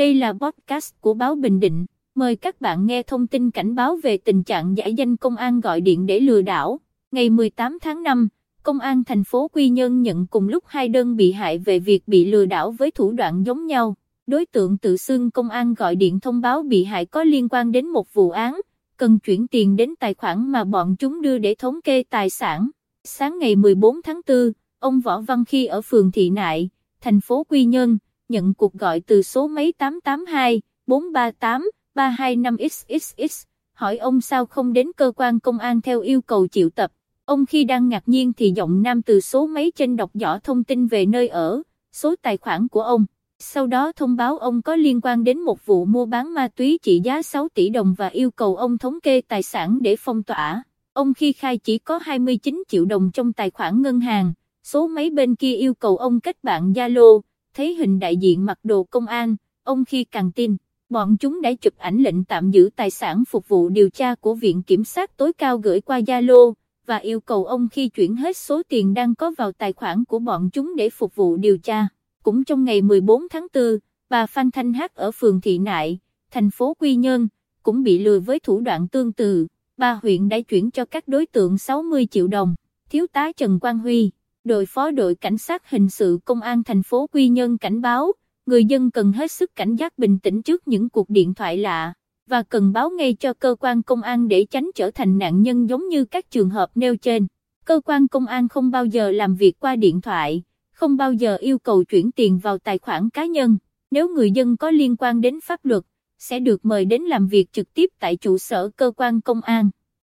Đây là podcast của báo Bình Định. Mời các bạn nghe thông tin cảnh báo về tình trạng giả danh công an gọi điện để lừa đảo. Ngày 18 tháng 5, Công an thành phố Quy Nhơn nhận cùng lúc hai đơn bị hại về việc bị lừa đảo với thủ đoạn giống nhau. Đối tượng tự xưng công an gọi điện thông báo bị hại có liên quan đến một vụ án, cần chuyển tiền đến tài khoản mà bọn chúng đưa để thống kê tài sản. Sáng ngày 14 tháng 4, ông Võ Văn Khi ở phường Thị Nại, thành phố Quy Nhơn, nhận cuộc gọi từ số máy 882 438 325XXX, hỏi ông sao không đến cơ quan công an theo yêu cầu triệu tập. Ông khi đang ngạc nhiên thì giọng nam từ số máy trên đọc rõ thông tin về nơi ở, số tài khoản của ông. Sau đó thông báo ông có liên quan đến một vụ mua bán ma túy trị giá 6 tỷ đồng và yêu cầu ông thống kê tài sản để phong tỏa. Ông khi khai chỉ có 29 triệu đồng trong tài khoản ngân hàng, số máy bên kia yêu cầu ông kết bạn Zalo, thấy hình đại diện mặc đồ công an, ông khi càng tin, bọn chúng đã chụp ảnh lệnh tạm giữ tài sản phục vụ điều tra của Viện Kiểm sát tối cao gửi qua Zalo, và yêu cầu ông khi chuyển hết số tiền đang có vào tài khoản của bọn chúng để phục vụ điều tra. Cũng trong ngày 14 tháng 4, bà Phan Thanh Hát ở phường Thị Nại, thành phố Quy Nhơn, cũng bị lừa với thủ đoạn tương tự. Bà huyện đã chuyển cho các đối tượng 60 triệu đồng. Thiếu tá Trần Quang Huy, đội phó đội cảnh sát hình sự công an thành phố Quy Nhơn cảnh báo, người dân cần hết sức cảnh giác bình tĩnh trước những cuộc điện thoại lạ, và cần báo ngay cho cơ quan công an để tránh trở thành nạn nhân giống như các trường hợp nêu trên. Cơ quan công an không bao giờ làm việc qua điện thoại, không bao giờ yêu cầu chuyển tiền vào tài khoản cá nhân. Nếu người dân có liên quan đến pháp luật, sẽ được mời đến làm việc trực tiếp tại trụ sở cơ quan công an.